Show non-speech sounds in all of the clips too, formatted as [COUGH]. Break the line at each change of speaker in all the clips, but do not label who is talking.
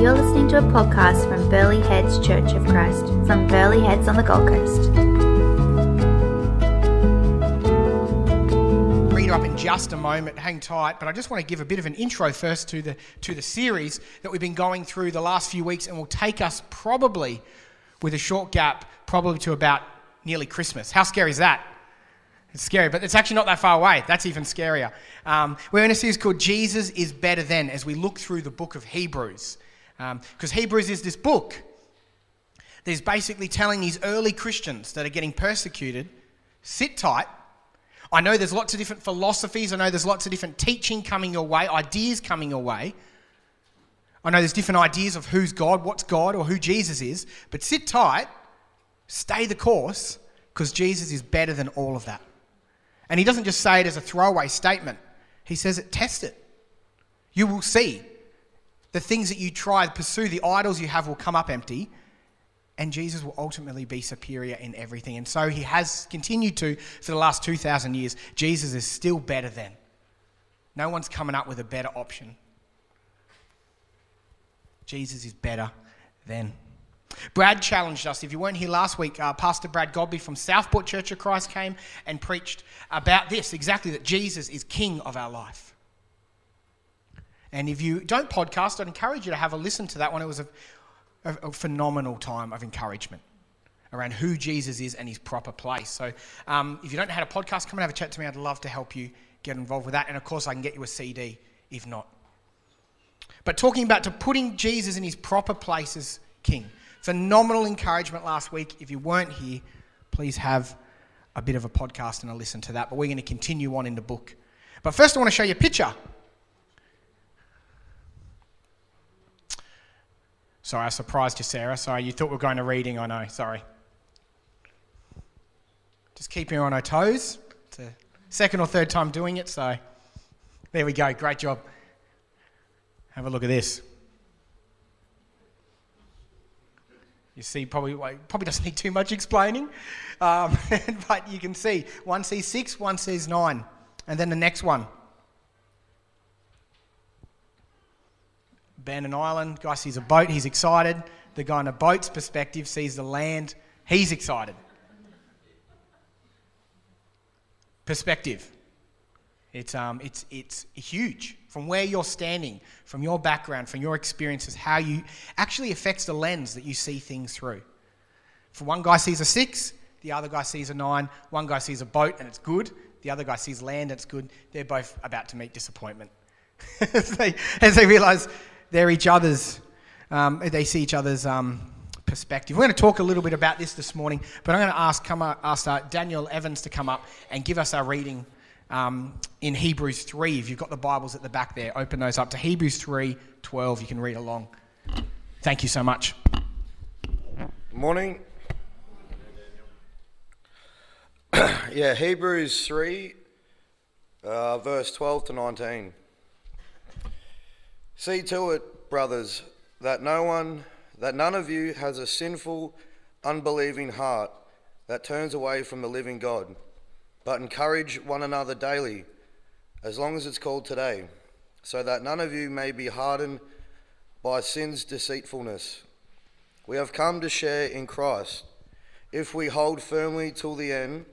You're listening to a podcast from Burleigh Heads Church of Christ from Burleigh Heads on the Gold Coast.
Read up in just a moment. Hang tight, but I just want to give a bit of an intro first to the to the series that we've been going through the last few weeks, and will take us probably with a short gap, probably to about nearly Christmas. How scary is that? It's scary, but it's actually not that far away. That's even scarier. Um, we're in a series called Jesus is Better Than as we look through the book of Hebrews. Um, because Hebrews is this book that is basically telling these early Christians that are getting persecuted sit tight. I know there's lots of different philosophies, I know there's lots of different teaching coming your way, ideas coming your way. I know there's different ideas of who's God, what's God, or who Jesus is, but sit tight, stay the course, because Jesus is better than all of that. And he doesn't just say it as a throwaway statement, he says it, test it. You will see. The things that you try, to pursue, the idols you have will come up empty, and Jesus will ultimately be superior in everything. And so he has continued to for the last 2,000 years. Jesus is still better than. No one's coming up with a better option. Jesus is better than. Brad challenged us. If you weren't here last week, uh, Pastor Brad Godby from Southport Church of Christ came and preached about this exactly that Jesus is King of our life. And if you don't podcast, I'd encourage you to have a listen to that one. It was a, a, a phenomenal time of encouragement around who Jesus is and his proper place. So um, if you don't know how to podcast, come and have a chat to me. I'd love to help you get involved with that. And of course, I can get you a CD if not. But talking about to putting Jesus in his proper place as king. Phenomenal encouragement last week. If you weren't here, please have a bit of a podcast and a listen to that. But we're going to continue on in the book. But first, I want to show you a picture. Sorry, I surprised you, Sarah. Sorry, you thought we were going to reading. I know. Sorry. Just keeping her on her toes. It's a second or third time doing it, so there we go. Great job. Have a look at this. You see, probably probably doesn't need too much explaining, um, [LAUGHS] but you can see one sees six, one sees nine, and then the next one. Abandoned island. Guy sees a boat. He's excited. The guy in a boat's perspective sees the land. He's excited. Perspective. It's, um, it's, it's huge from where you're standing, from your background, from your experiences, how you actually affects the lens that you see things through. For one guy sees a six, the other guy sees a nine. One guy sees a boat and it's good. The other guy sees land and it's good. They're both about to meet disappointment [LAUGHS] as, they, as they realize they're each other's, um, they see each other's um, perspective. We're going to talk a little bit about this this morning, but I'm going to ask, come, ask uh, Daniel Evans to come up and give us our reading um, in Hebrews 3. If you've got the Bibles at the back there, open those up to Hebrews 3 12. You can read along. Thank you so much.
Good morning. [CLEARS THROAT] yeah, Hebrews 3, uh, verse 12 to 19. See to it, brothers, that no one, that none of you has a sinful, unbelieving heart that turns away from the living God but encourage one another daily, as long as it's called today, so that none of you may be hardened by sin's deceitfulness. We have come to share in Christ, if we hold firmly till the end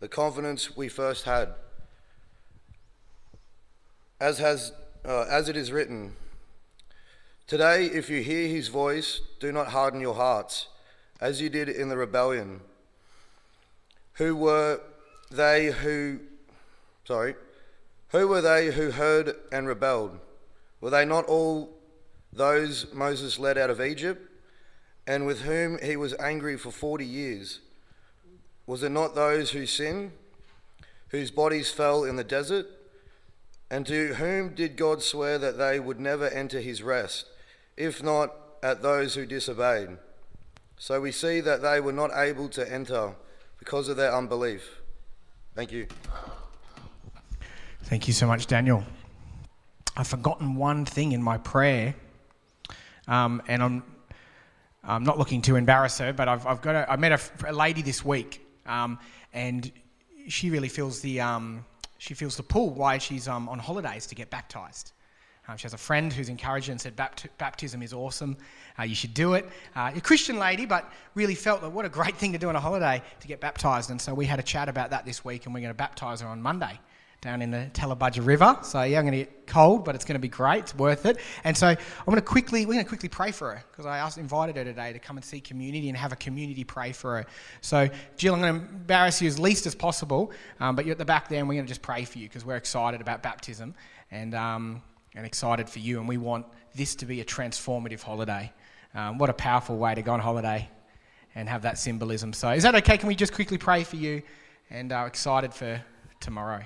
the confidence we first had. As, has, uh, as it is written, Today, if you hear his voice, do not harden your hearts, as you did in the rebellion, who were they who, sorry, who were they who heard and rebelled? Were they not all those Moses led out of Egypt, and with whom he was angry for forty years? Was it not those who sinned, whose bodies fell in the desert? And to whom did God swear that they would never enter his rest, if not at those who disobeyed? So we see that they were not able to enter because of their unbelief. Thank you.
Thank you so much, Daniel. I've forgotten one thing in my prayer, um, and I'm, I'm not looking to embarrass her, but I've, I've got a, I met a, a lady this week, um, and she really feels the um, she feels the pull why she's um, on holidays to get baptized. Um, she has a friend who's encouraged her and said Bapt- baptism is awesome. Uh, you should do it. Uh, a Christian lady, but really felt that what a great thing to do on a holiday to get baptized. And so we had a chat about that this week, and we're going to baptize her on Monday down in the Tallebudgera River. So yeah, I'm going to get cold, but it's going to be great. It's worth it. And so I'm going to quickly, we're going to quickly pray for her because I asked, invited her today to come and see community and have a community pray for her. So Jill, I'm going to embarrass you as least as possible, um, but you're at the back there, and we're going to just pray for you because we're excited about baptism and um, and excited for you, and we want this to be a transformative holiday. Um, what a powerful way to go on holiday and have that symbolism. So is that okay? Can we just quickly pray for you? And uh, excited for tomorrow.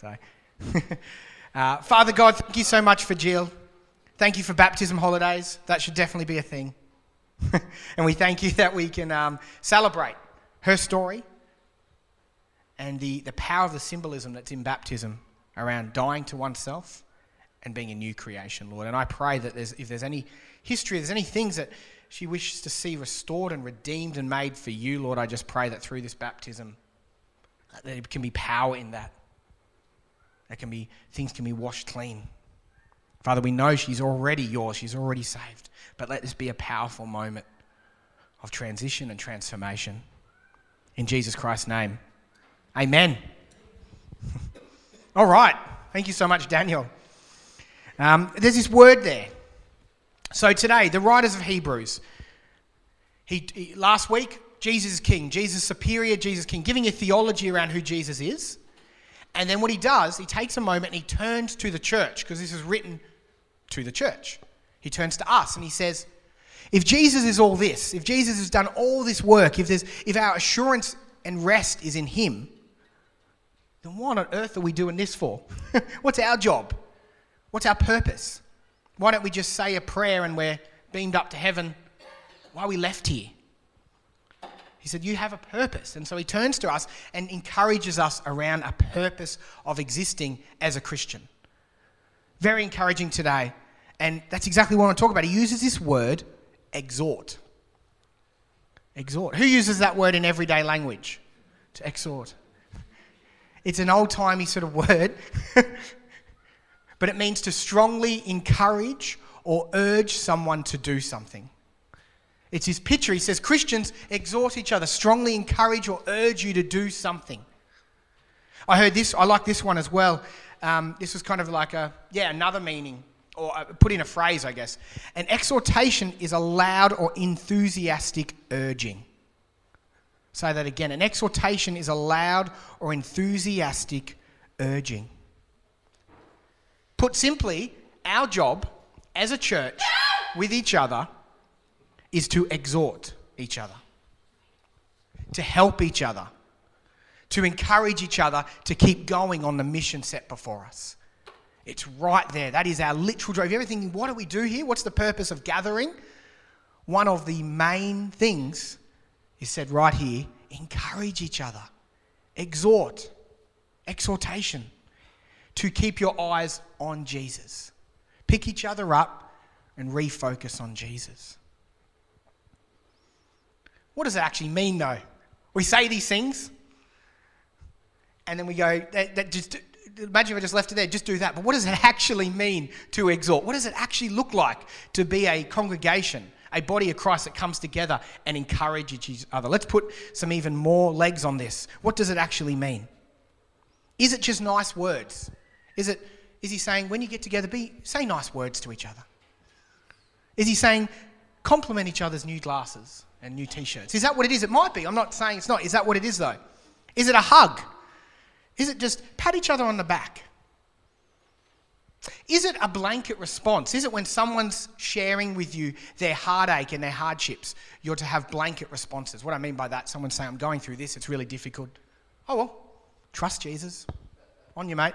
So, [LAUGHS] uh, Father God, thank you so much for Jill. Thank you for baptism holidays. That should definitely be a thing. [LAUGHS] and we thank you that we can um, celebrate her story and the, the power of the symbolism that's in baptism around dying to oneself and being a new creation, Lord. And I pray that there's, if there's any history, if there's any things that she wishes to see restored and redeemed and made for you, Lord, I just pray that through this baptism, that there can be power in that. There can be things can be washed clean. Father, we know she's already yours, she's already saved. But let this be a powerful moment of transition and transformation. In Jesus Christ's name. Amen. [LAUGHS] All right. Thank you so much, Daniel. Um, there's this word there. So today, the writers of Hebrews, he, he, last week, Jesus is king, Jesus superior, Jesus king, giving a theology around who Jesus is. And then what he does, he takes a moment and he turns to the church, because this is written to the church. He turns to us and he says, if Jesus is all this, if Jesus has done all this work, if, there's, if our assurance and rest is in him, then what on earth are we doing this for? [LAUGHS] What's our job? What's our purpose? Why don't we just say a prayer and we're beamed up to heaven? Why are we left here? He said, You have a purpose. And so he turns to us and encourages us around a purpose of existing as a Christian. Very encouraging today. And that's exactly what I want to talk about. He uses this word, exhort. Exhort. Who uses that word in everyday language? To exhort. It's an old timey sort of word, [LAUGHS] but it means to strongly encourage or urge someone to do something. It's his picture. He says Christians exhort each other, strongly encourage or urge you to do something. I heard this, I like this one as well. Um, this was kind of like a, yeah, another meaning, or uh, put in a phrase, I guess. An exhortation is a loud or enthusiastic urging. Say that again. An exhortation is a loud or enthusiastic urging. Put simply, our job as a church with each other is to exhort each other, to help each other, to encourage each other to keep going on the mission set before us. It's right there. That is our literal drive. Everything, what do we do here? What's the purpose of gathering? One of the main things is said right here encourage each other, exhort, exhortation, to keep your eyes on Jesus. Pick each other up and refocus on Jesus. What does it actually mean, though? We say these things, and then we go, that, that just, imagine if I just left it there, just do that. But what does it actually mean to exhort? What does it actually look like to be a congregation, a body of Christ that comes together and encourages each other? Let's put some even more legs on this. What does it actually mean? Is it just nice words? Is it is he saying when you get together, be say nice words to each other? Is he saying compliment each other's new glasses? and new t shirts. Is that what it is? It might be. I'm not saying it's not. Is that what it is, though? Is it a hug? Is it just pat each other on the back? Is it a blanket response? Is it when someone's sharing with you their heartache and their hardships, you're to have blanket responses? What I mean by that, someone saying, I'm going through this, it's really difficult. Oh, well, trust Jesus. On you, mate.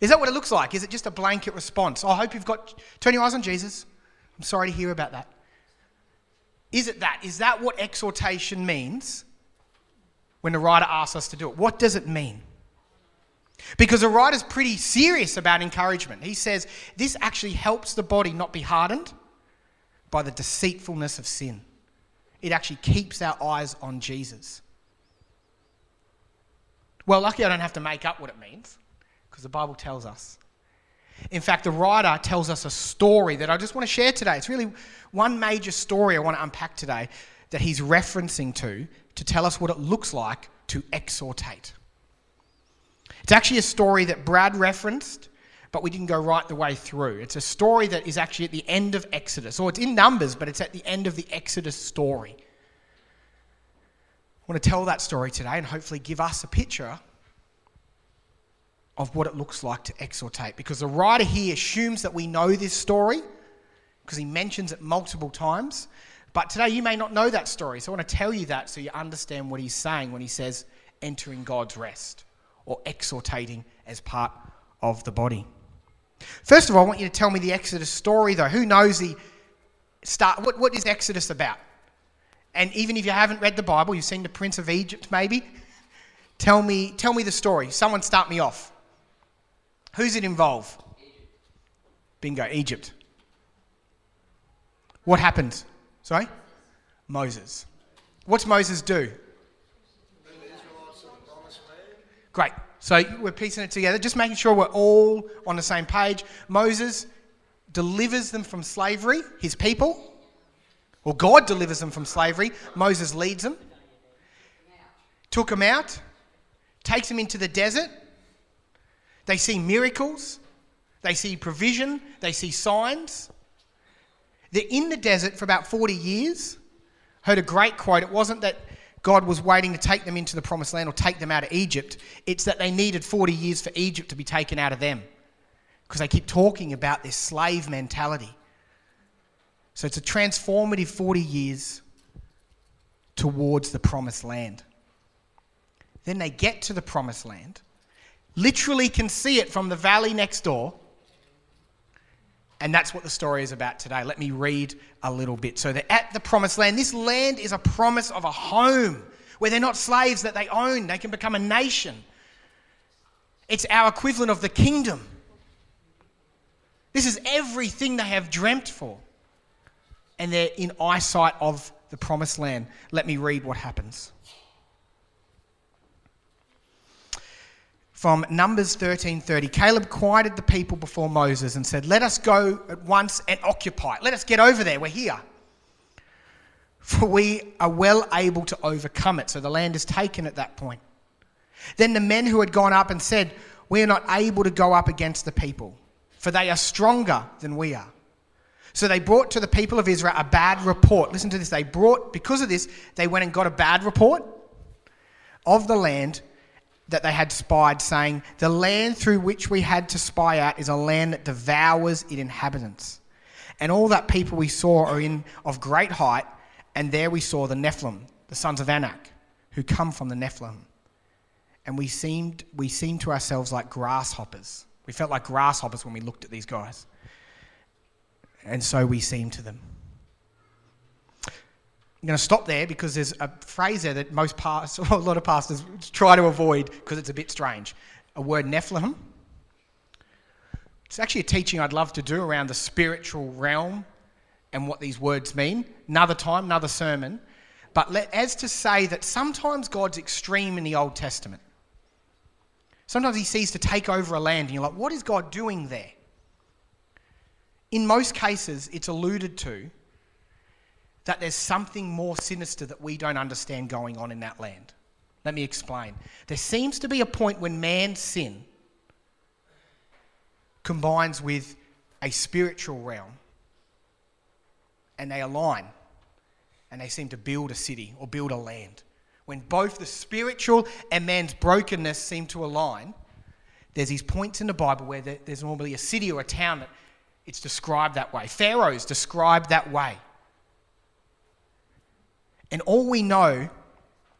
Is that what it looks like? Is it just a blanket response? Oh, I hope you've got, turn your eyes on Jesus. I'm sorry to hear about that. Is it that? Is that what exhortation means when the writer asks us to do it? What does it mean? Because the writer's pretty serious about encouragement. He says this actually helps the body not be hardened by the deceitfulness of sin. It actually keeps our eyes on Jesus. Well, lucky I don't have to make up what it means because the Bible tells us. In fact, the writer tells us a story that I just want to share today. It's really one major story I want to unpack today that he's referencing to to tell us what it looks like to exhortate. It's actually a story that Brad referenced, but we didn't go right the way through. It's a story that is actually at the end of Exodus, or it's in Numbers, but it's at the end of the Exodus story. I want to tell that story today and hopefully give us a picture of what it looks like to exhortate. Because the writer here assumes that we know this story because he mentions it multiple times. But today you may not know that story. So I want to tell you that so you understand what he's saying when he says entering God's rest or exhortating as part of the body. First of all, I want you to tell me the Exodus story, though. Who knows the start? What, what is Exodus about? And even if you haven't read the Bible, you've seen the Prince of Egypt, maybe. [LAUGHS] Tell me, tell me the story. Someone start me off. Who's it involve? Bingo, Egypt. What happens? Sorry? Moses. What's Moses do? Great. So we're piecing it together, just making sure we're all on the same page. Moses delivers them from slavery, his people. Well, God delivers them from slavery. Moses leads them. Took them out, takes them into the desert, they see miracles, they see provision, they see signs. They're in the desert for about 40 years. Heard a great quote. It wasn't that God was waiting to take them into the promised land or take them out of Egypt, it's that they needed 40 years for Egypt to be taken out of them. Because they keep talking about this slave mentality. So it's a transformative 40 years towards the promised land. Then they get to the promised land literally can see it from the valley next door. And that's what the story is about today. Let me read a little bit. So they're at the promised land. This land is a promise of a home where they're not slaves that they own, they can become a nation. It's our equivalent of the kingdom. This is everything they have dreamt for. And they're in eyesight of the promised land. Let me read what happens. From Numbers 13:30. Caleb quieted the people before Moses and said, "Let us go at once and occupy. Let us get over there. We're here. For we are well able to overcome it." So the land is taken at that point. Then the men who had gone up and said, "We are not able to go up against the people, for they are stronger than we are." So they brought to the people of Israel a bad report. Listen to this. They brought because of this, they went and got a bad report of the land that they had spied, saying, The land through which we had to spy out is a land that devours its inhabitants. And all that people we saw are in of great height, and there we saw the Nephilim, the sons of Anak, who come from the Nephilim. And we seemed, we seemed to ourselves like grasshoppers. We felt like grasshoppers when we looked at these guys. And so we seemed to them. I'm going to stop there because there's a phrase there that most pastors, [LAUGHS] or a lot of pastors try to avoid because it's a bit strange. A word Nephilim. It's actually a teaching I'd love to do around the spiritual realm and what these words mean. Another time, another sermon. But let, as to say that sometimes God's extreme in the Old Testament. Sometimes he sees to take over a land, and you're like, what is God doing there? In most cases, it's alluded to that there's something more sinister that we don't understand going on in that land. Let me explain. There seems to be a point when man's sin combines with a spiritual realm and they align and they seem to build a city or build a land. When both the spiritual and man's brokenness seem to align, there's these points in the Bible where there's normally a city or a town that it's described that way. Pharaoh's described that way. And all we know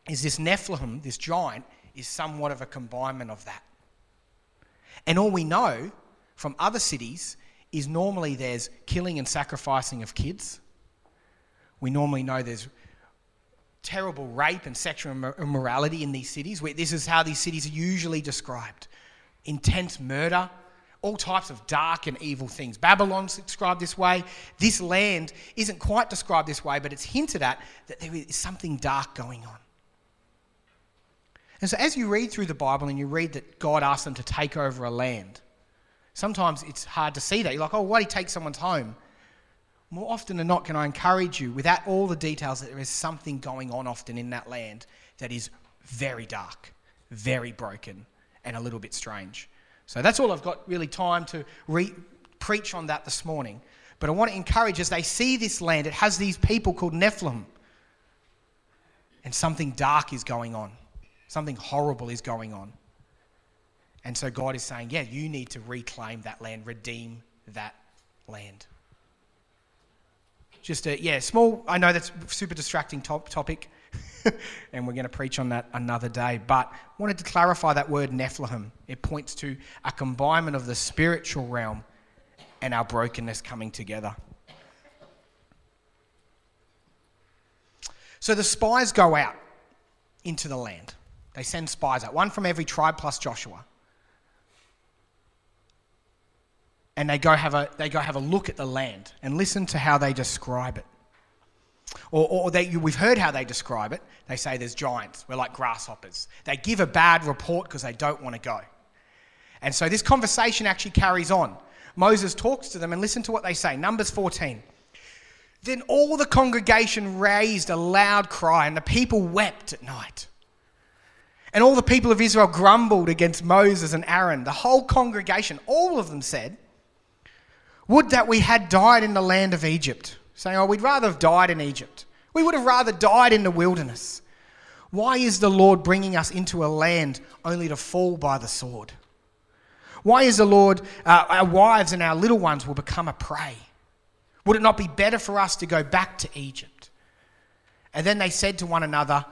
is this Nephilim, this giant, is somewhat of a combination of that. And all we know from other cities is normally there's killing and sacrificing of kids. We normally know there's terrible rape and sexual immorality in these cities. This is how these cities are usually described intense murder, all types of dark and evil things. Babylon's described this way. This land isn't quite described this way, but it's hinted at that there is something dark going on. And so, as you read through the Bible and you read that God asked them to take over a land, Sometimes it's hard to see that. You're like, oh, why did he take someone's home? More often than not, can I encourage you, without all the details, that there is something going on often in that land that is very dark, very broken, and a little bit strange. So that's all I've got really time to re- preach on that this morning. But I want to encourage as they see this land, it has these people called Nephilim. And something dark is going on, something horrible is going on. And so God is saying, yeah, you need to reclaim that land, redeem that land. Just a, yeah, small, I know that's super distracting top, topic, [LAUGHS] and we're going to preach on that another day. But wanted to clarify that word Nephilim. It points to a combination of the spiritual realm and our brokenness coming together. So the spies go out into the land. They send spies out, one from every tribe plus Joshua. and they go have a, they go have a look at the land and listen to how they describe it. Or, or they, we've heard how they describe it. They say there's giants. We're like grasshoppers. They give a bad report because they don't want to go. And so this conversation actually carries on. Moses talks to them and listen to what they say. Numbers 14. Then all the congregation raised a loud cry, and the people wept at night. And all the people of Israel grumbled against Moses and Aaron. The whole congregation, all of them said, would that we had died in the land of Egypt. Saying, oh, we'd rather have died in Egypt. We would have rather died in the wilderness. Why is the Lord bringing us into a land only to fall by the sword? Why is the Lord, uh, our wives and our little ones will become a prey? Would it not be better for us to go back to Egypt? And then they said to one another,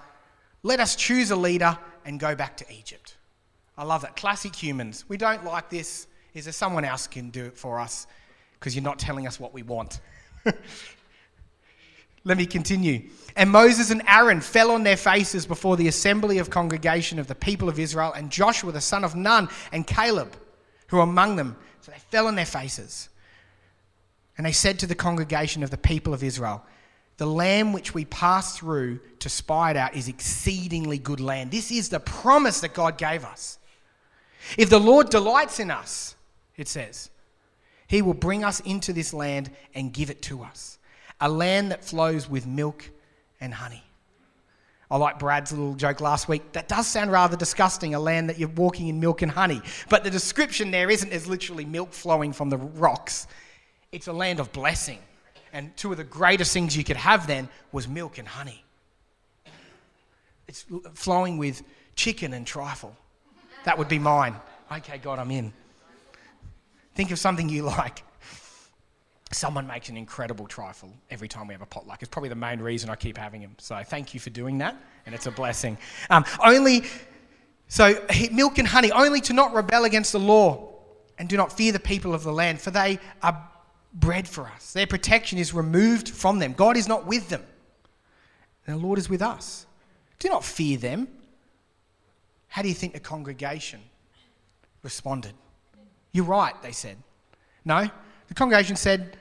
Let us choose a leader and go back to Egypt. I love that. Classic humans. We don't like this. Is there someone else can do it for us? because you're not telling us what we want. [LAUGHS] Let me continue. And Moses and Aaron fell on their faces before the assembly of congregation of the people of Israel, and Joshua the son of Nun and Caleb, who were among them. So they fell on their faces. And they said to the congregation of the people of Israel, The land which we passed through to spy it out is exceedingly good land. This is the promise that God gave us. If the Lord delights in us, it says, he will bring us into this land and give it to us. A land that flows with milk and honey. I like Brad's little joke last week. That does sound rather disgusting, a land that you're walking in milk and honey. But the description there isn't as literally milk flowing from the rocks. It's a land of blessing. And two of the greatest things you could have then was milk and honey. It's flowing with chicken and trifle. That would be mine. Okay, God, I'm in. Think of something you [LAUGHS] like. Someone makes an incredible trifle every time we have a potluck. It's probably the main reason I keep having them. So thank you for doing that, and it's a blessing. Um, only, so milk and honey, only to not rebel against the law and do not fear the people of the land, for they are bread for us. Their protection is removed from them. God is not with them, and the Lord is with us. Do not fear them. How do you think the congregation responded? You're right, they said. No, the congregation said,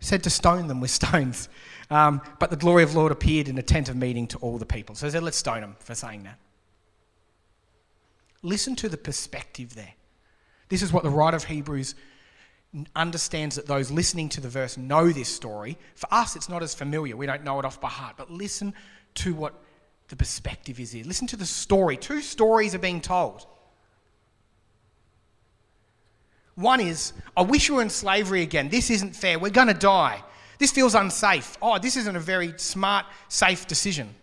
said to stone them with [LAUGHS] stones. Um, but the glory of the Lord appeared in a tent of meeting to all the people. So they said, let's stone them for saying that. Listen to the perspective there. This is what the writer of Hebrews understands that those listening to the verse know this story. For us, it's not as familiar. We don't know it off by heart. But listen to what the perspective is here. Listen to the story. Two stories are being told. One is, I wish we were in slavery again. This isn't fair. We're going to die. This feels unsafe. Oh, this isn't a very smart, safe decision.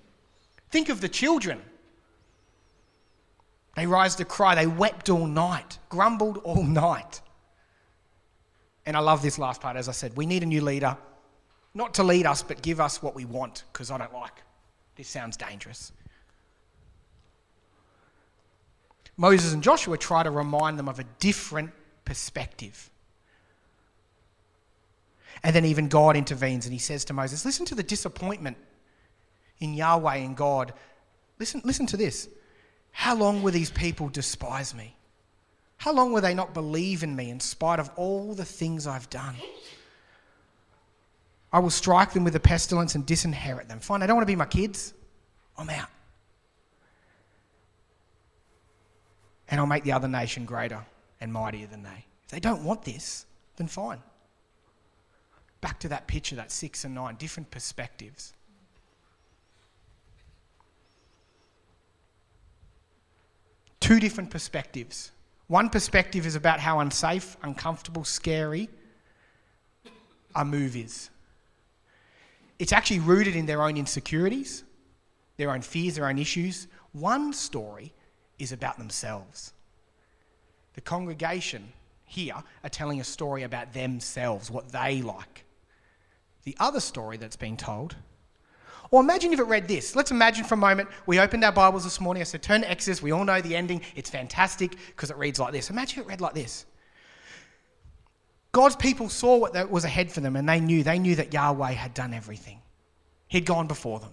Think of the children. They rise to cry. They wept all night, grumbled all night. And I love this last part, as I said. We need a new leader, not to lead us, but give us what we want, because I don't like. This sounds dangerous. Moses and Joshua try to remind them of a different perspective. And then even God intervenes and he says to Moses, Listen to the disappointment in Yahweh and God. Listen, listen to this. How long will these people despise me? How long will they not believe in me in spite of all the things I've done? I will strike them with a pestilence and disinherit them. Fine, I don't want to be my kids. I'm out. And I'll make the other nation greater and mightier than they. If they don't want this, then fine. Back to that picture, that six and nine, different perspectives. Two different perspectives. One perspective is about how unsafe, uncomfortable, scary a move is. It's actually rooted in their own insecurities, their own fears, their own issues. One story is about themselves. The congregation here are telling a story about themselves, what they like. The other story that's being told, or imagine if it read this. Let's imagine for a moment we opened our Bibles this morning. I said, turn to Exodus. We all know the ending. It's fantastic because it reads like this. Imagine if it read like this. God's people saw what was ahead for them and they knew. They knew that Yahweh had done everything, He'd gone before them.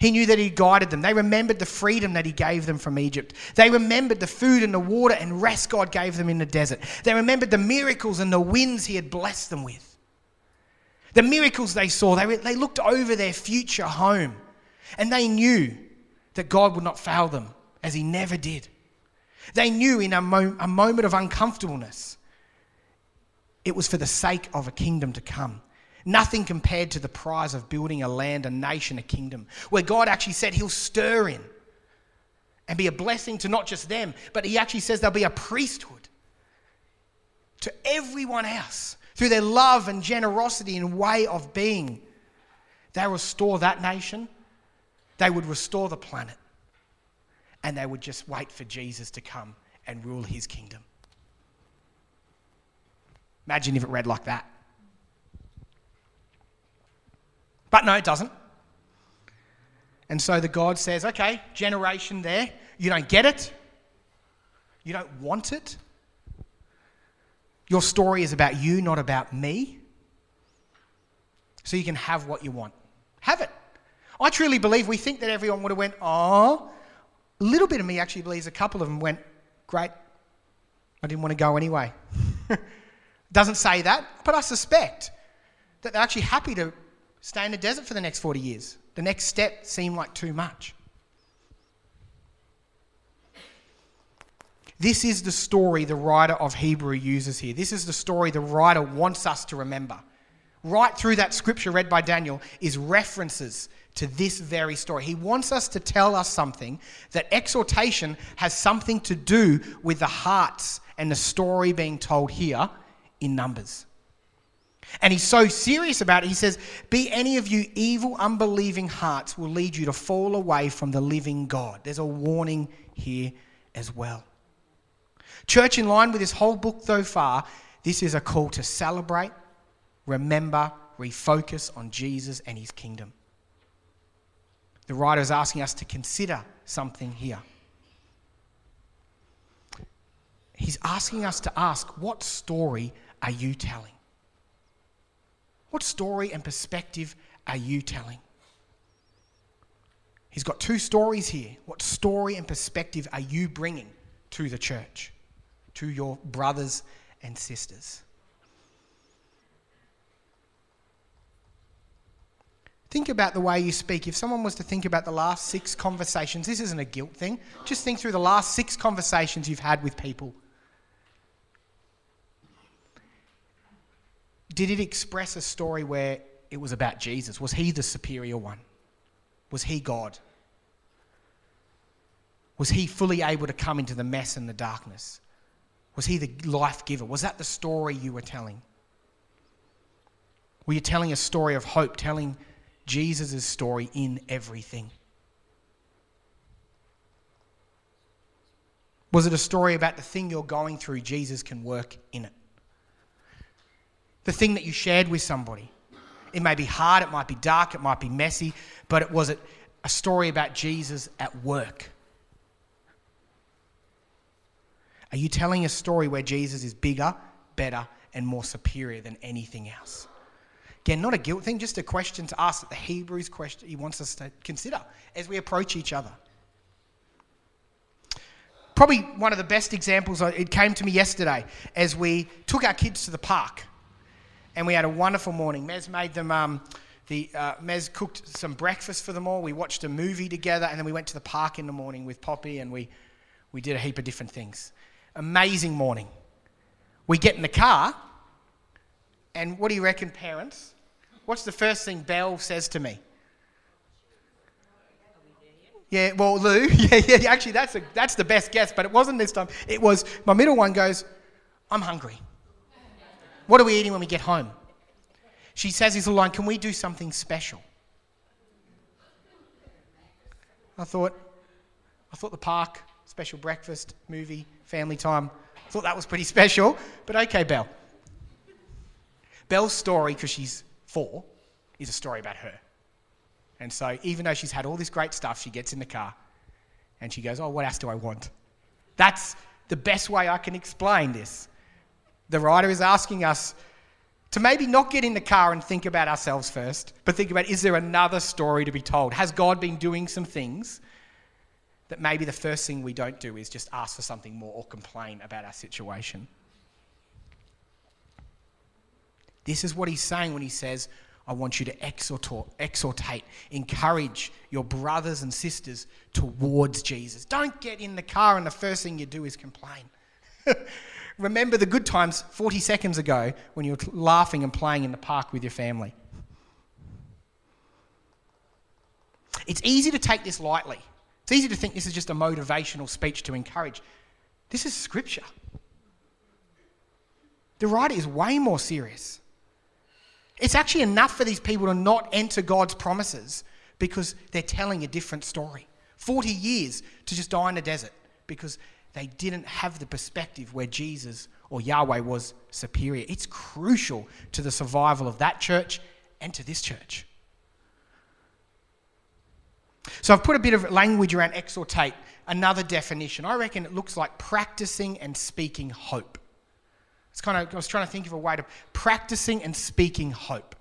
He knew that He guided them. They remembered the freedom that He gave them from Egypt. They remembered the food and the water and rest God gave them in the desert. They remembered the miracles and the winds He had blessed them with. The miracles they saw, they, they looked over their future home and they knew that God would not fail them as He never did. They knew in a, mo- a moment of uncomfortableness, it was for the sake of a kingdom to come. Nothing compared to the prize of building a land, a nation, a kingdom, where God actually said He'll stir in and be a blessing to not just them, but He actually says there'll be a priesthood to everyone else through their love and generosity and way of being. They restore that nation, they would restore the planet, and they would just wait for Jesus to come and rule His kingdom. Imagine if it read like that. But no, it doesn't. And so the God says, okay, generation there, you don't get it, you don't want it. Your story is about you, not about me. So you can have what you want. Have it. I truly believe we think that everyone would have went, oh. A little bit of me actually believes a couple of them went, great. I didn't want to go anyway. [LAUGHS] Doesn't say that, but I suspect that they're actually happy to stay in the desert for the next 40 years. The next step seemed like too much. This is the story the writer of Hebrew uses here. This is the story the writer wants us to remember. Right through that scripture read by Daniel is references to this very story. He wants us to tell us something that exhortation has something to do with the hearts and the story being told here in Numbers. And he's so serious about it, he says, Be any of you evil, unbelieving hearts will lead you to fall away from the living God. There's a warning here as well. Church, in line with this whole book so far, this is a call to celebrate, remember, refocus on Jesus and his kingdom. The writer is asking us to consider something here. He's asking us to ask, What story are you telling? What story and perspective are you telling? He's got two stories here. What story and perspective are you bringing to the church, to your brothers and sisters? Think about the way you speak. If someone was to think about the last six conversations, this isn't a guilt thing. Just think through the last six conversations you've had with people did it express a story where it was about Jesus? Was he the superior one? Was he God? Was he fully able to come into the mess and the darkness? Was he the life giver? Was that the story you were telling? Were you telling a story of hope, telling Jesus' story in everything? Was it a story about the thing you're going through, Jesus can work in it? The thing that you shared with somebody. It may be hard, it might be dark, it might be messy, but it was a story about Jesus at work. Are you telling a story where Jesus is bigger, better, and more superior than anything else? Again, not a guilt thing, just a question to ask that the Hebrews question he wants us to consider as we approach each other. Probably one of the best examples, uh, it came to me yesterday as we took our kids to the park and we had a wonderful morning. Mez made them, um, the, uh, Mez cooked some breakfast for them all. We watched a movie together, and then we went to the park in the morning with Poppy, and we, we did a heap of different things. Amazing morning. We get in the car, and what do you reckon, parents? What's the first thing Belle says to me? Yeah, well, Lou, [LAUGHS] yeah, yeah, actually, that's, a, that's the best guess, but it wasn't this time. It was my middle one goes, I'm hungry. What are we eating when we get home? She says this line, Can we do something special? I thought, I thought the park, special breakfast, movie, family time, I thought that was pretty [LAUGHS] special, but okay, Belle. Belle's story, because she's four, is a story about her. And so, even though she's had all this great stuff, she gets in the car and she goes, Oh, what else do I want? That's the best way I can explain this. The writer is asking us to maybe not get in the car and think about ourselves first, but think about is there another story to be told? Has God been doing some things that maybe the first thing we don't do is just ask for something more or complain about our situation? This is what he's saying when he says, I want you to exhortate, encourage your brothers and sisters towards Jesus. Don't get in the car and the first thing you do is complain. [LAUGHS] Remember the good times 40 seconds ago when you were laughing and playing in the park with your family. It's easy to take this lightly. It's easy to think this is just a motivational speech to encourage. This is scripture. The writer is way more serious. It's actually enough for these people to not enter God's promises because they're telling a different story. 40 years to just die in the desert because they didn't have the perspective where Jesus or Yahweh was superior. It's crucial to the survival of that church and to this church. So I've put a bit of language around exhortate, another definition. I reckon it looks like practicing and speaking hope. It's kind of, I was trying to think of a way to practicing and speaking hope.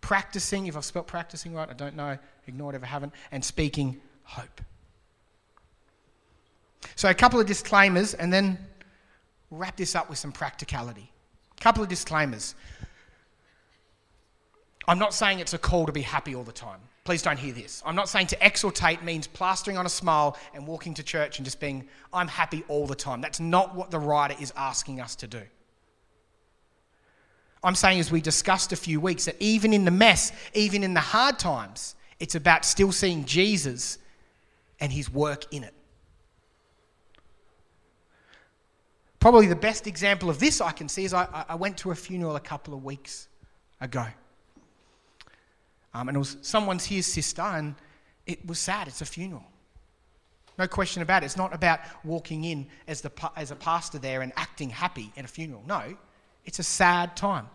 Practicing, if I've spelt practicing right, I don't know, ignore it if I haven't, and speaking hope. So, a couple of disclaimers, and then wrap this up with some practicality. A couple of disclaimers. I'm not saying it's a call to be happy all the time. Please don't hear this. I'm not saying to exhortate means plastering on a smile and walking to church and just being, I'm happy all the time. That's not what the writer is asking us to do. I'm saying, as we discussed a few weeks, that even in the mess, even in the hard times, it's about still seeing Jesus and his work in it. Probably the best example of this I can see is I, I went to a funeral a couple of weeks ago. Um, and it was someone's his sister, and it was sad. It's a funeral. No question about it. It's not about walking in as, the, as a pastor there and acting happy at a funeral. No, it's a sad time.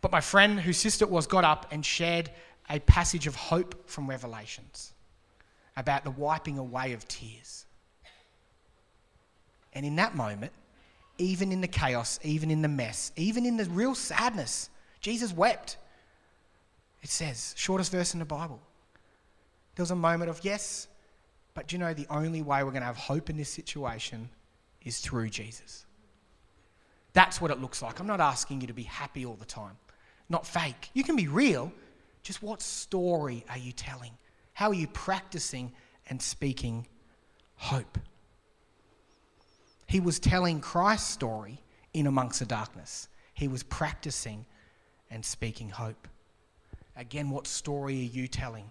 But my friend, whose sister it was, got up and shared a passage of hope from Revelations about the wiping away of tears. And in that moment, even in the chaos, even in the mess, even in the real sadness, Jesus wept. It says, shortest verse in the Bible. There was a moment of, yes, but you know the only way we're going to have hope in this situation is through Jesus? That's what it looks like. I'm not asking you to be happy all the time, not fake. You can be real. Just what story are you telling? How are you practicing and speaking hope? He was telling Christ's story in amongst the darkness. He was practicing and speaking hope. Again, what story are you telling?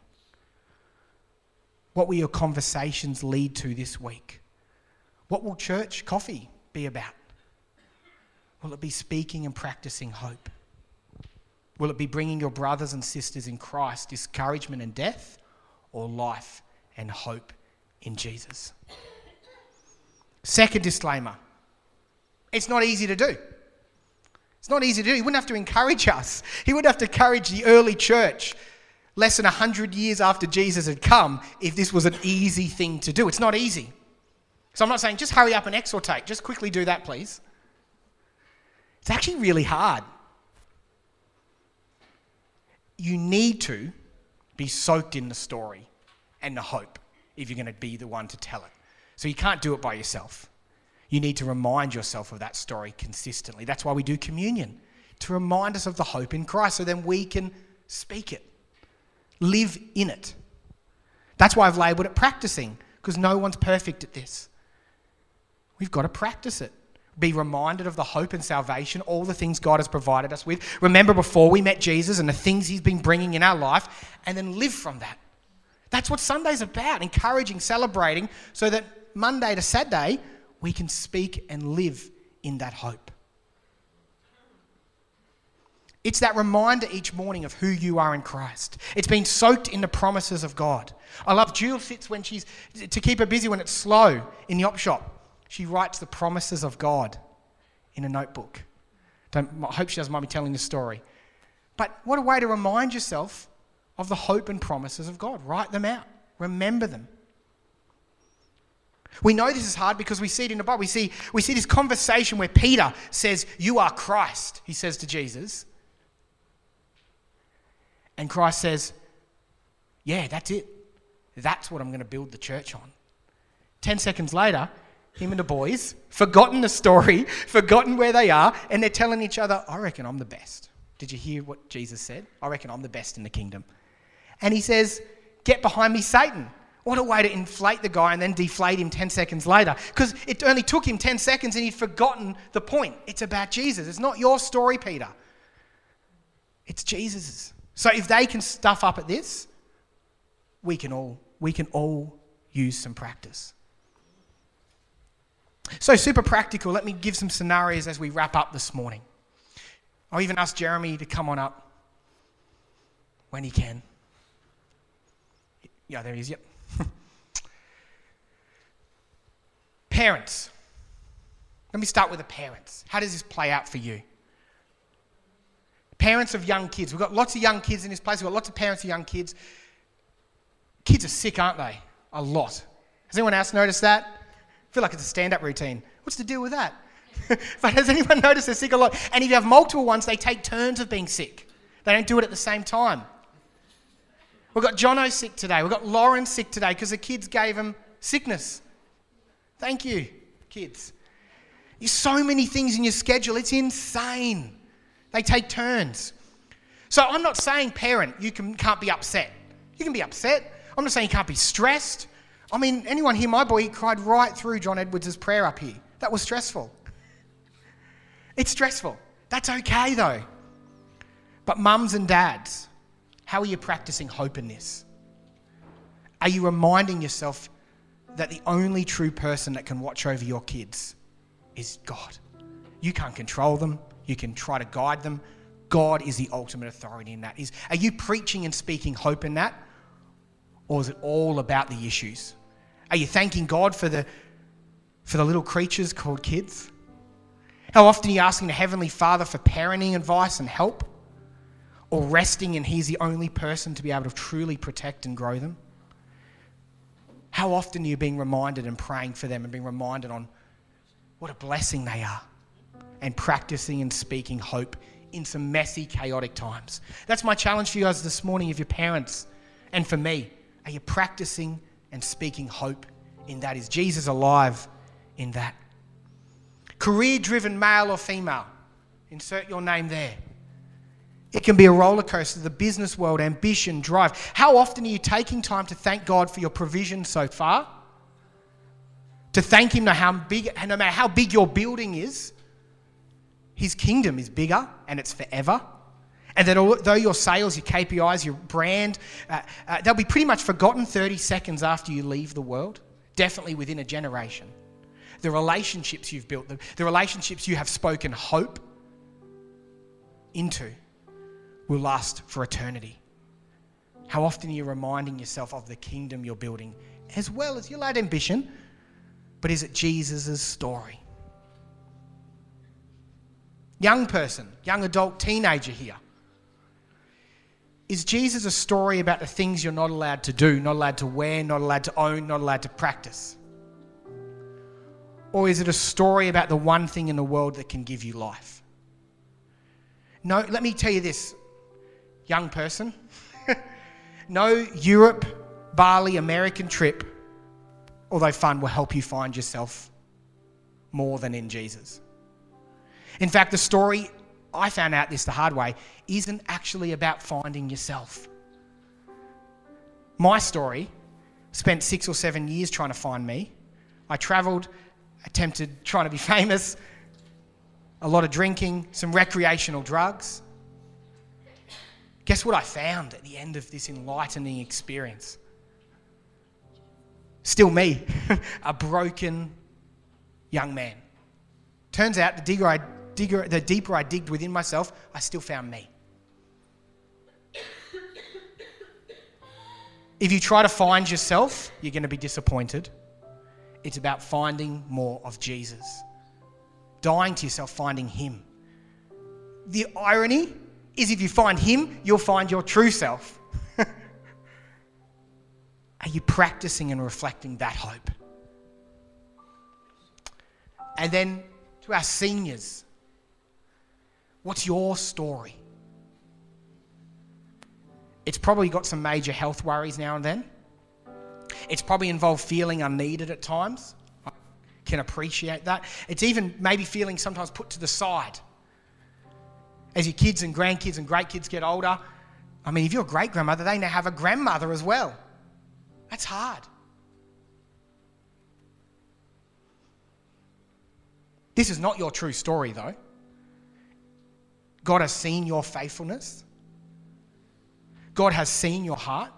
What will your conversations lead to this week? What will church coffee be about? Will it be speaking and practicing hope? Will it be bringing your brothers and sisters in Christ discouragement and death or life and hope in Jesus? Second disclaimer it's not easy to do. It's not easy to do. He wouldn't have to encourage us, he wouldn't have to encourage the early church less than 100 years after Jesus had come if this was an easy thing to do. It's not easy. So I'm not saying just hurry up and exhortate. Just quickly do that, please. It's actually really hard. You need to be soaked in the story and the hope if you're going to be the one to tell it. So you can't do it by yourself. You need to remind yourself of that story consistently. That's why we do communion, to remind us of the hope in Christ so then we can speak it, live in it. That's why I've labeled it practicing, because no one's perfect at this. We've got to practice it. Be reminded of the hope and salvation, all the things God has provided us with. Remember before we met Jesus and the things He's been bringing in our life, and then live from that. That's what Sunday's about encouraging, celebrating, so that Monday to Saturday, we can speak and live in that hope. It's that reminder each morning of who you are in Christ. It's been soaked in the promises of God. I love Jules sits when she's to keep her busy when it's slow in the op shop. She writes the promises of God in a notebook. Don't, I hope she doesn't mind me telling the story. But what a way to remind yourself of the hope and promises of God. Write them out. Remember them. We know this is hard because we see it in the Bible. We see, we see this conversation where Peter says, You are Christ, he says to Jesus. And Christ says, Yeah, that's it. That's what I'm going to build the church on. Ten seconds later, him and the boys, forgotten the story, [LAUGHS] forgotten where they are, and they're telling each other, I reckon I'm the best. Did you hear what Jesus said? I reckon I'm the best in the kingdom. And he says, Get behind me, Satan. What a way to inflate the guy and then deflate him 10 seconds later. Because it only took him 10 seconds and he'd forgotten the point. It's about Jesus. It's not your story, Peter. It's Jesus's. So if they can stuff up at this, we can all, we can all use some practice. So, super practical. Let me give some scenarios as we wrap up this morning. I'll even ask Jeremy to come on up when he can. Yeah, there he is. Yep. [LAUGHS] parents. Let me start with the parents. How does this play out for you? Parents of young kids. We've got lots of young kids in this place. We've got lots of parents of young kids. Kids are sick, aren't they? A lot. Has anyone else noticed that? I feel like it's a stand up routine. What's the deal with that? [LAUGHS] but has anyone noticed they're sick a lot? And if you have multiple ones, they take turns of being sick. They don't do it at the same time. We've got Jono sick today. We've got Lauren sick today because the kids gave him sickness. Thank you, kids. There's so many things in your schedule, it's insane. They take turns. So I'm not saying, parent, you can, can't be upset. You can be upset. I'm not saying you can't be stressed. I mean, anyone here, my boy, he cried right through John Edwards' prayer up here. That was stressful. It's stressful. That's okay, though. But mums and dads, how are you practicing hope in this? Are you reminding yourself that the only true person that can watch over your kids is God? You can't control them, you can try to guide them. God is the ultimate authority in that. Is, are you preaching and speaking hope in that? Or is it all about the issues? Are you thanking God for the, for the little creatures called kids? How often are you asking the Heavenly Father for parenting advice and help? Or resting in He's the only person to be able to truly protect and grow them? How often are you being reminded and praying for them and being reminded on what a blessing they are and practicing and speaking hope in some messy, chaotic times? That's my challenge for you guys this morning, if you're parents and for me. Are you practicing and speaking hope in that? Is Jesus alive in that? Career driven male or female. Insert your name there. It can be a roller coaster, the business world, ambition, drive. How often are you taking time to thank God for your provision so far? To thank Him no, how big, no matter how big your building is, His kingdom is bigger and it's forever. And that although your sales, your KPIs, your brand, uh, uh, they'll be pretty much forgotten 30 seconds after you leave the world, definitely within a generation. The relationships you've built, the, the relationships you have spoken hope into will last for eternity. How often are you reminding yourself of the kingdom you're building, as well as your lad ambition, but is it Jesus' story? Young person, young adult, teenager here. Is Jesus a story about the things you're not allowed to do, not allowed to wear, not allowed to own, not allowed to practice? Or is it a story about the one thing in the world that can give you life? No, let me tell you this young person, [LAUGHS] no Europe, Bali, American trip, although fun, will help you find yourself more than in Jesus. In fact, the story, I found out this the hard way, isn't actually about finding yourself. My story spent six or seven years trying to find me. I traveled attempted trying to be [LAUGHS] famous, a lot of drinking, some recreational drugs. Guess what I found at the end of this enlightening experience? Still me, [LAUGHS] a broken young man. Turns out the, digger I, digger, the deeper I digged within myself, I still found me. If you try to find yourself, you're going to be disappointed. It's about finding more of Jesus, dying to yourself, finding Him. The irony is if you find Him, you'll find your true self. [LAUGHS] Are you practicing and reflecting that hope? And then to our seniors, what's your story? It's probably got some major health worries now and then. It's probably involved feeling unneeded at times. I can appreciate that. It's even maybe feeling sometimes put to the side. As your kids and grandkids and great kids get older, I mean, if you're a great grandmother, they now have a grandmother as well. That's hard. This is not your true story, though. God has seen your faithfulness. God has seen your heart.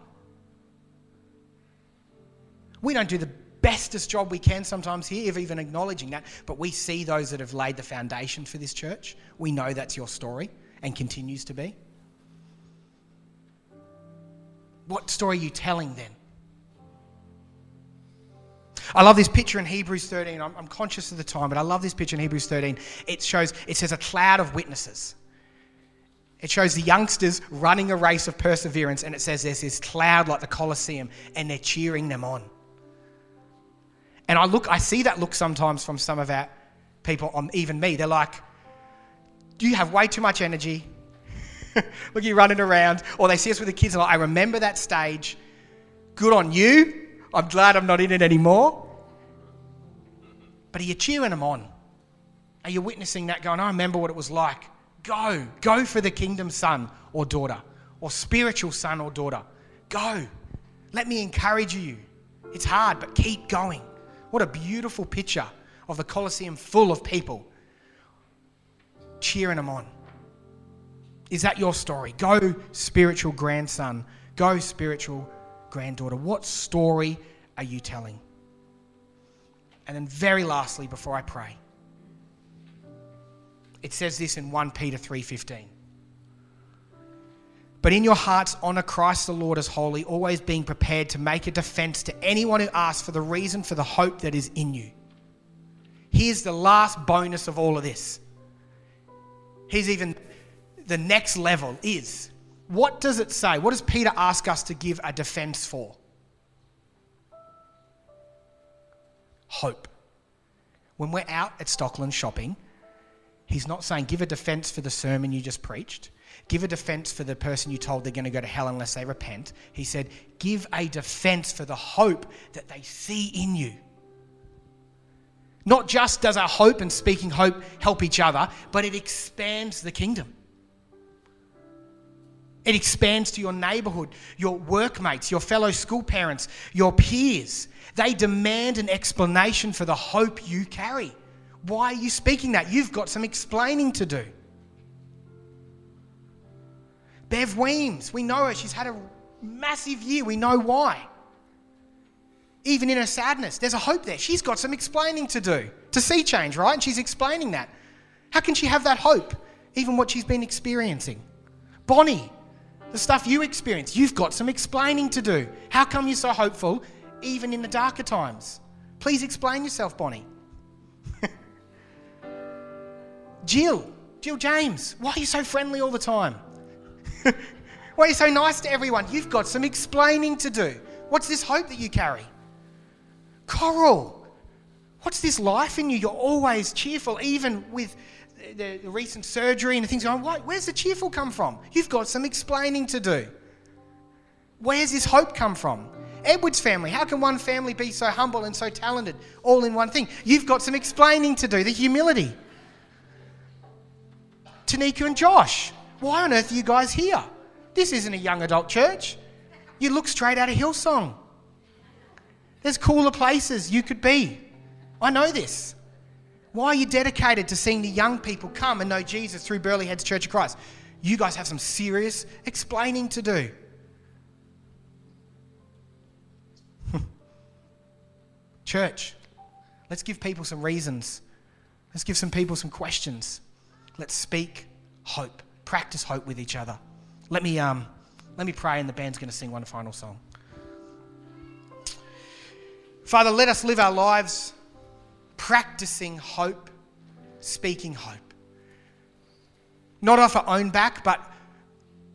We don't do the bestest job we can sometimes here of even acknowledging that, but we see those that have laid the foundation for this church. We know that's your story and continues to be. What story are you telling then? I love this picture in Hebrews 13. I'm, I'm, conscious of the time, but I love this picture in Hebrews 13. It shows, it says a cloud of witnesses. It shows the youngsters running a race of perseverance, and it says there's this cloud like the Colosseum, and they're cheering them on. And I look, I see that look sometimes from some of our people, on even me. They're like, "Do "You have way too much energy. [LAUGHS] look, you running around." Or they see us with the kids, and like, "I remember that stage. Good on you. I'm glad I'm not in it anymore." But are you cheering them on? Are you witnessing that, going, "I remember what it was like." Go. Go for the kingdom son or daughter, or spiritual son or daughter. Go. Let me encourage you. It's hard, but keep going. What a beautiful picture of the Colosseum full of people cheering them on. Is that your story? Go, spiritual grandson. Go, spiritual granddaughter. What story are you telling? And then, very lastly, before I pray, it says this in 1 Peter 3:15. But in your hearts honor Christ the Lord as holy, always being prepared to make a defense to anyone who asks for the reason for the hope that is in you. Here's the last bonus of all of this. Here's even the next level is what does it say? What does Peter ask us to give a defense for? Hope. When we're out at Stockland shopping, He's not saying give a defense for the sermon you just preached, give a defense for the person you told they're going to go to hell unless they repent. He said, give a defense for the hope that they see in you. Not just does our hope and speaking hope help each other, but it expands the kingdom. It expands to your neighborhood, your workmates, your fellow school parents, your peers. They demand an explanation for the hope you carry. Why are you speaking that? You've got some explaining to do. Bev Weems, we know her. She's had a massive year. We know why. Even in her sadness, there's a hope there. She's got some explaining to do to see change, right? And she's explaining that. How can she have that hope, even what she's been experiencing? Bonnie, the stuff you experience, you've got some explaining to do. How come you're so hopeful, even in the darker times? Please explain yourself, Bonnie. [LAUGHS] Jill, Jill James, why are you so friendly all the time? [LAUGHS] why are you so nice to everyone? You've got some explaining to do. What's this hope that you carry? Coral, what's this life in you? You're always cheerful, even with the, the recent surgery and things going on. Where's the cheerful come from? You've got some explaining to do. Where's this hope come from? Edwards family, how can one family be so humble and so talented all in one thing? You've got some explaining to do, the humility. Tanika and Josh, why on earth are you guys here? This isn't a young adult church. You look straight out of Hillsong. There's cooler places you could be. I know this. Why are you dedicated to seeing the young people come and know Jesus through Burleigh Heads Church of Christ? You guys have some serious explaining to do. [LAUGHS] Church, let's give people some reasons. Let's give some people some questions. Let's speak hope. Practice hope with each other. Let me, um, let me pray, and the band's going to sing one final song. Father, let us live our lives practicing hope, speaking hope. Not off our own back, but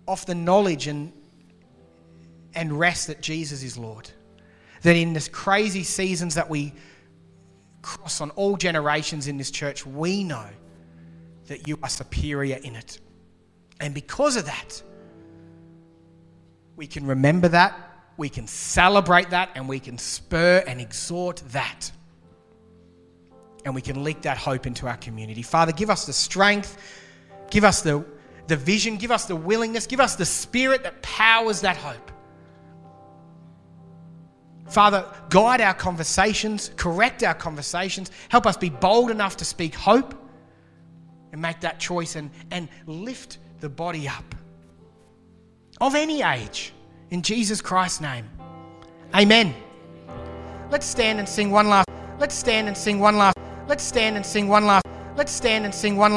off the knowledge and, and rest that Jesus is Lord. That in this crazy seasons that we cross on all generations in this church, we know that you are superior in it. And because of that, we can remember that, we can celebrate that, and we can spur and exhort that. And we can leak that hope into our community. Father, give us the strength, give us the, the vision, give us the willingness, give us the spirit that powers that hope. Father, guide our conversations, correct our conversations, help us be bold enough to speak hope and make that choice and, and lift the body up of any age in Jesus Christ's name. Amen. Let's stand and sing one last. Let's stand and sing one last. Let's stand and sing one last. Let's stand and sing one last.